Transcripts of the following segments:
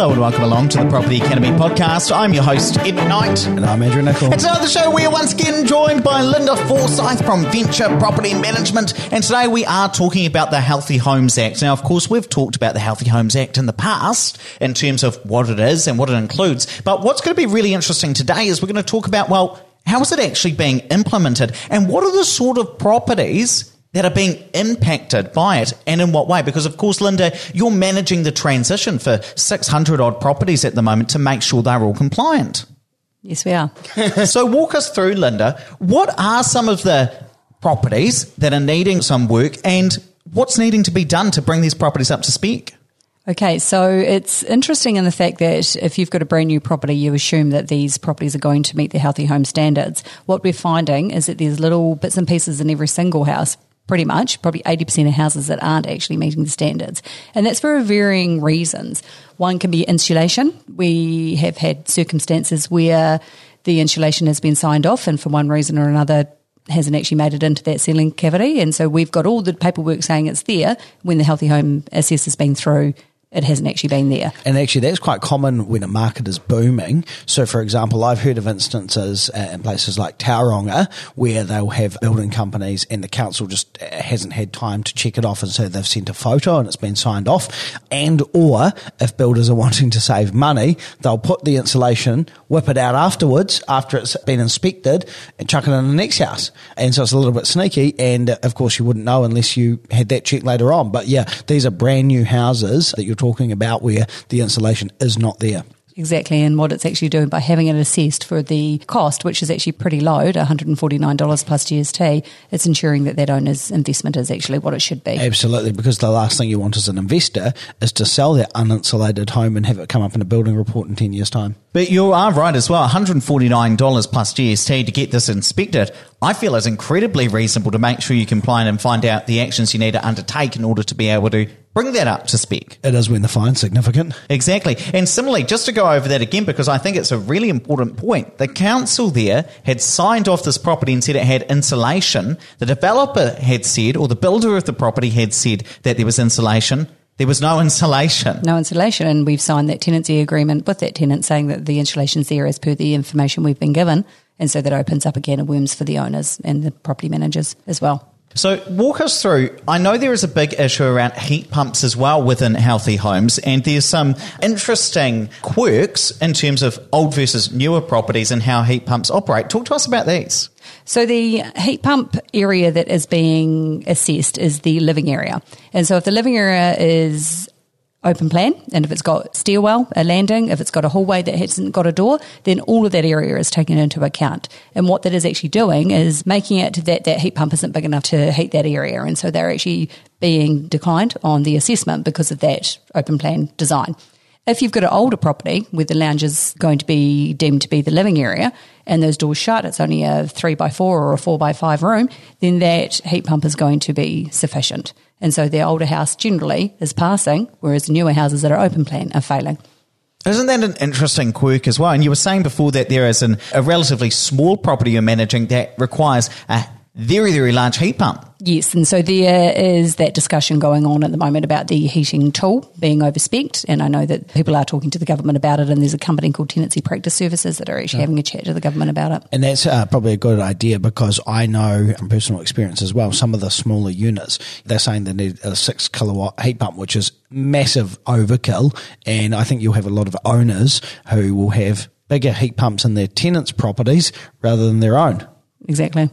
Hello and welcome along to the Property Academy podcast. I'm your host, Ed McKnight. And I'm Andrew Nicol. And today on the show, we are once again joined by Linda Forsyth from Venture Property Management. And today we are talking about the Healthy Homes Act. Now, of course, we've talked about the Healthy Homes Act in the past in terms of what it is and what it includes. But what's going to be really interesting today is we're going to talk about, well, how is it actually being implemented? And what are the sort of properties that are being impacted by it and in what way? Because, of course, Linda, you're managing the transition for 600 odd properties at the moment to make sure they're all compliant. Yes, we are. so, walk us through, Linda. What are some of the properties that are needing some work and what's needing to be done to bring these properties up to speak? Okay, so it's interesting in the fact that if you've got a brand new property, you assume that these properties are going to meet the healthy home standards. What we're finding is that there's little bits and pieces in every single house pretty much, probably 80% of houses that aren't actually meeting the standards. And that's for varying reasons. One can be insulation. We have had circumstances where the insulation has been signed off and for one reason or another hasn't actually made it into that ceiling cavity. And so we've got all the paperwork saying it's there when the healthy home assessor's been through it hasn't actually been there. And actually, that's quite common when a market is booming. So, for example, I've heard of instances uh, in places like Tauranga where they'll have building companies and the council just uh, hasn't had time to check it off, and so they've sent a photo and it's been signed off. And or if builders are wanting to save money, they'll put the insulation, whip it out afterwards after it's been inspected, and chuck it in the next house. And so it's a little bit sneaky. And of course, you wouldn't know unless you had that check later on. But yeah, these are brand new houses that you're talking about where the insulation is not there. Exactly, and what it's actually doing by having it assessed for the cost, which is actually pretty low, $149 plus GST, it's ensuring that that owner's investment is actually what it should be. Absolutely, because the last thing you want as an investor is to sell that uninsulated home and have it come up in a building report in 10 years' time. But you are right as well. $149 plus GST to get this inspected, I feel is incredibly reasonable to make sure you comply and find out the actions you need to undertake in order to be able to bring that up to spec. It is when the fine's significant. Exactly. And similarly, just to go over that again, because I think it's a really important point, the council there had signed off this property and said it had insulation. The developer had said, or the builder of the property had said that there was insulation. There was no insulation. No insulation. And we've signed that tenancy agreement with that tenant saying that the insulation's there as per the information we've been given. And so that opens up again a worms for the owners and the property managers as well. So, walk us through. I know there is a big issue around heat pumps as well within healthy homes, and there's some interesting quirks in terms of old versus newer properties and how heat pumps operate. Talk to us about these. So, the heat pump area that is being assessed is the living area. And so, if the living area is open plan. And if it's got stairwell, a landing, if it's got a hallway that hasn't got a door, then all of that area is taken into account. And what that is actually doing is making it that that heat pump isn't big enough to heat that area. And so they're actually being declined on the assessment because of that open plan design. If you've got an older property where the lounge is going to be deemed to be the living area and those doors shut, it's only a three by four or a four by five room, then that heat pump is going to be sufficient. And so the older house generally is passing, whereas the newer houses that are open plan are failing. Isn't that an interesting quirk as well? And you were saying before that there is an, a relatively small property you're managing that requires a very, very large heat pump. Yes, and so there is that discussion going on at the moment about the heating tool being overspec and I know that people are talking to the government about it, and there's a company called Tenancy Practice Services that are actually yeah. having a chat to the government about it. And that's uh, probably a good idea because I know from personal experience as well, some of the smaller units, they're saying they need a six kilowatt heat pump, which is massive overkill, and I think you'll have a lot of owners who will have bigger heat pumps in their tenants' properties rather than their own. Exactly.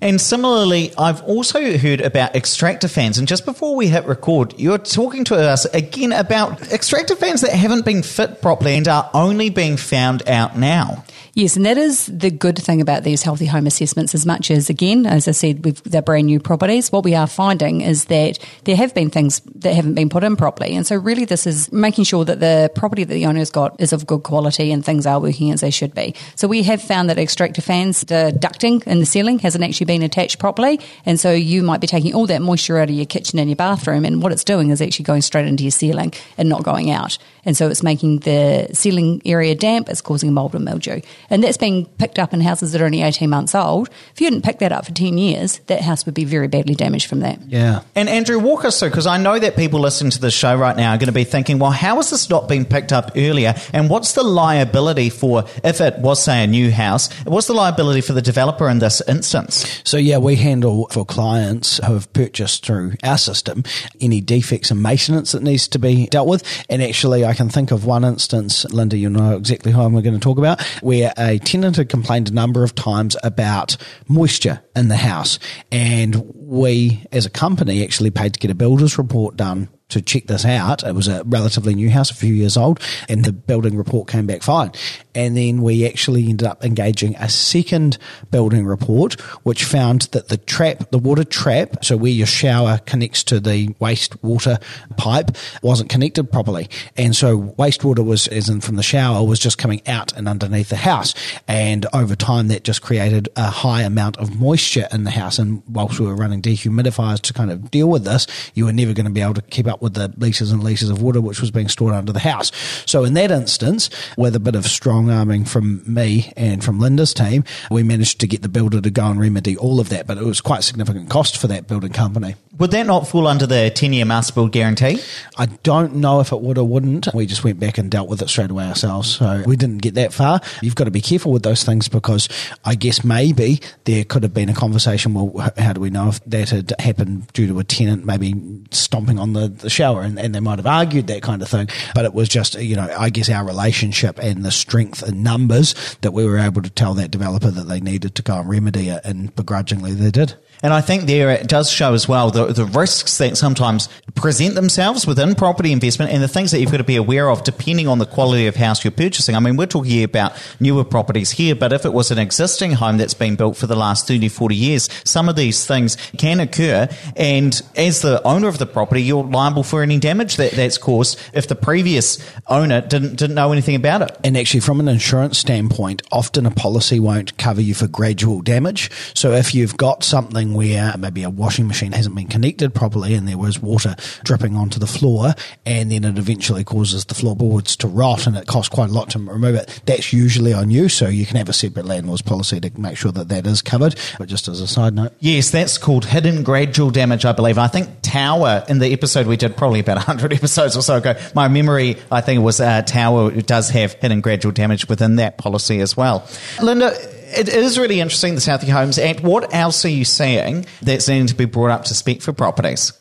And similarly, I've also heard about extractor fans. And just before we hit record, you're talking to us again about extractor fans that haven't been fit properly and are only being found out now. Yes, and that is the good thing about these healthy home assessments. As much as, again, as I said, they're brand new properties. What we are finding is that there have been things that haven't been put in properly, and so really this is making sure that the property that the owner's got is of good quality and things are working as they should be. So we have found that extractor fans, the ducting in the ceiling hasn't actually been attached properly, and so you might be taking all that moisture out of your kitchen and your bathroom, and what it's doing is actually going straight into your ceiling and not going out, and so it's making the ceiling area damp. It's causing mold and mildew. And that's being picked up in houses that are only 18 months old. If you hadn't picked that up for 10 years, that house would be very badly damaged from that. Yeah. And Andrew, walk us through, because I know that people listening to the show right now are going to be thinking, well, how has this not been picked up earlier? And what's the liability for, if it was, say, a new house, what's the liability for the developer in this instance? So yeah, we handle for clients who have purchased through our system any defects and maintenance that needs to be dealt with. And actually, I can think of one instance, Linda, you know exactly who I'm going to talk about, where a tenant had complained a number of times about moisture in the house, and we, as a company, actually paid to get a builder's report done to check this out. It was a relatively new house, a few years old, and the building report came back fine. And then we actually ended up engaging a second building report, which found that the trap, the water trap, so where your shower connects to the wastewater pipe, wasn't connected properly. And so wastewater was, as in from the shower, was just coming out and underneath the house. And over time, that just created a high amount of moisture in the house. And whilst we were running dehumidifiers to kind of deal with this, you were never going to be able to keep up with the litres and litres of water which was being stored under the house. So in that instance, with a bit of strong arming from me and from Linda's team, we managed to get the builder to go and remedy all of that, but it was quite significant cost for that building company. Would that not fall under the 10 year master build guarantee? I don't know if it would or wouldn't. We just went back and dealt with it straight away ourselves. So we didn't get that far. You've got to be careful with those things because I guess maybe there could have been a conversation. Well, how do we know if that had happened due to a tenant maybe stomping on the, the shower and, and they might have argued that kind of thing. But it was just, you know, I guess our relationship and the strength in numbers that we were able to tell that developer that they needed to go and remedy it and begrudgingly they did. And I think there it does show as well the, the risks that sometimes present themselves within property investment and the things that you've got to be aware of depending on the quality of house you're purchasing. I mean, we're talking about newer properties here, but if it was an existing home that's been built for the last 30, 40 years, some of these things can occur. And as the owner of the property, you're liable for any damage that, that's caused if the previous owner didn't, didn't know anything about it. And actually, from an insurance standpoint, often a policy won't cover you for gradual damage. So if you've got something where maybe a washing machine hasn't been connected properly and there was water dripping onto the floor and then it eventually causes the floorboards to rot and it costs quite a lot to remove it, that's usually on you. So you can have a separate landlord's policy to make sure that that is covered. But just as a side note. Yes, that's called hidden gradual damage, I believe. I think Tower, in the episode we did probably about 100 episodes or so ago, my memory, I think was uh, Tower does have hidden gradual damage within that policy as well. Linda, it is really interesting, the Healthy Homes Act. What else are you seeing that's needing to be brought up to speak for properties?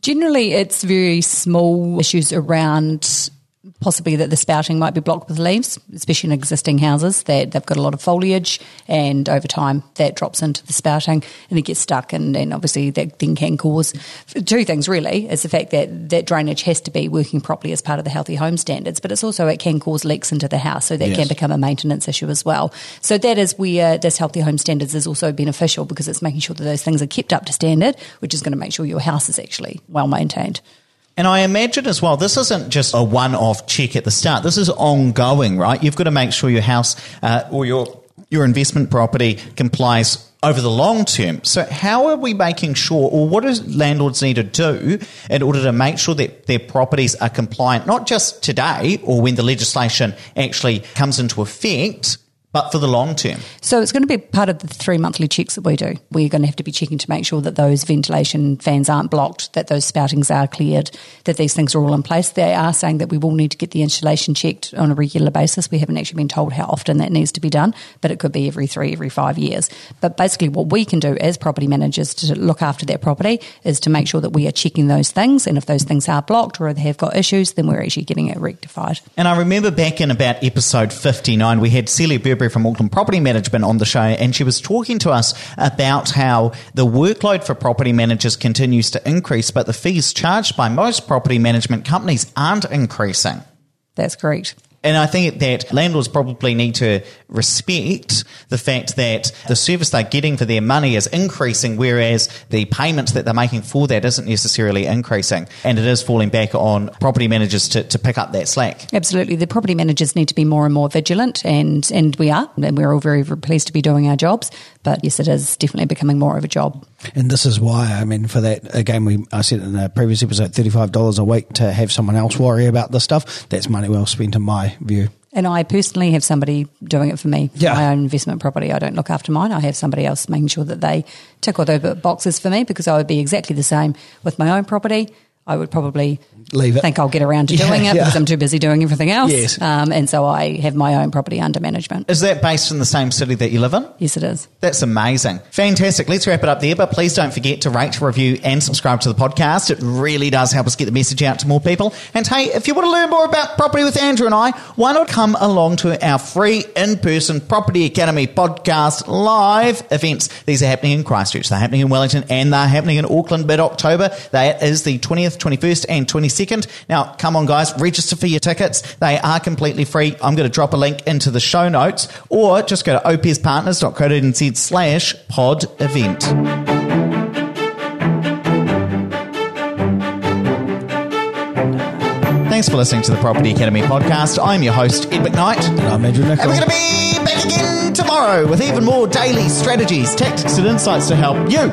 Generally, it's very small issues around possibly that the spouting might be blocked with leaves, especially in existing houses that they've got a lot of foliage and over time that drops into the spouting and it gets stuck and, and obviously that then can cause two things really. Is the fact that that drainage has to be working properly as part of the healthy home standards but it's also it can cause leaks into the house so that Yes. can become a maintenance issue as well. So that is where this healthy home standards is also beneficial because it's making sure that those things are kept up to standard which is going to make sure your house is actually well maintained And I imagine as well, this isn't just a one-off check at the start. This is ongoing, right? You've got to make sure your house uh, or your your investment property complies over the long term. So, how are we making sure, or what do landlords need to do in order to make sure that their properties are compliant, not just today or when the legislation actually comes into effect, but for the long term? So it's going to be part of the three monthly checks that we do. We're going to have to be checking to make sure that those ventilation fans aren't blocked, that those spoutings are cleared, that these things are all in place. They are saying that we will need to get the insulation checked on a regular basis. We haven't actually been told how often that needs to be done, but it could be every three, every five years. But basically, what we can do as property managers to look after their property is to make sure that we are checking those things. And if those things are blocked or they have got issues, then we're actually getting it rectified. And I remember back in about episode 59, we had Celia Burberry from Auckland Property Management on the show, and she was talking to us about how the workload for property managers continues to increase, but the fees charged by most property management companies aren't increasing. That's correct. And I think that landlords probably need to respect the fact that the service they're getting for their money is increasing, whereas the payments that they're making for that isn't necessarily increasing. And it is falling back on property managers to, to pick up that slack. Absolutely. The property managers need to be more and more vigilant, and, and we are. And we're all very, very pleased to be doing our jobs. But yes, it is definitely becoming more of a job. And this is why, I mean, for that, again, we I said in a previous episode, $35 a week to have someone else worry about this stuff, that's money well spent in my view. And I personally have somebody doing it for me Yeah. my own investment property. I don't look after mine. I have somebody else making sure that they tick all those boxes for me because I would be exactly the same with my own property. I would probably Leave it. think I'll get around to Yeah, doing it yeah. because I'm too busy doing everything else. Yes. Um, and so I have my own property under management. Is that based in the same city that you live in? Yes, it is. That's amazing. Fantastic. Let's wrap it up there, but please don't forget to rate, review, and subscribe to the podcast. It really does help us get the message out to more people. And hey, if you want to learn more about property with Andrew and I, why not come along to our free in-person Property Academy podcast live events? These are happening in Christchurch, they're happening in Wellington, and they're happening in Auckland mid-October. That is the 20th, 21st, and 22nd. Now, come on, guys, register for your tickets. They are completely free. I'm going to drop a link into the show notes, or just go to opespartners.co.nz slash pod event. Thanks for listening to the Property Academy podcast. I'm your host, Ed McKnight. And I'm Andrew And we're going to be back again tomorrow with even more daily strategies, tactics, and insights to help you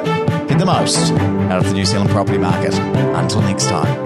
get the most out of the New Zealand property market. Until next time.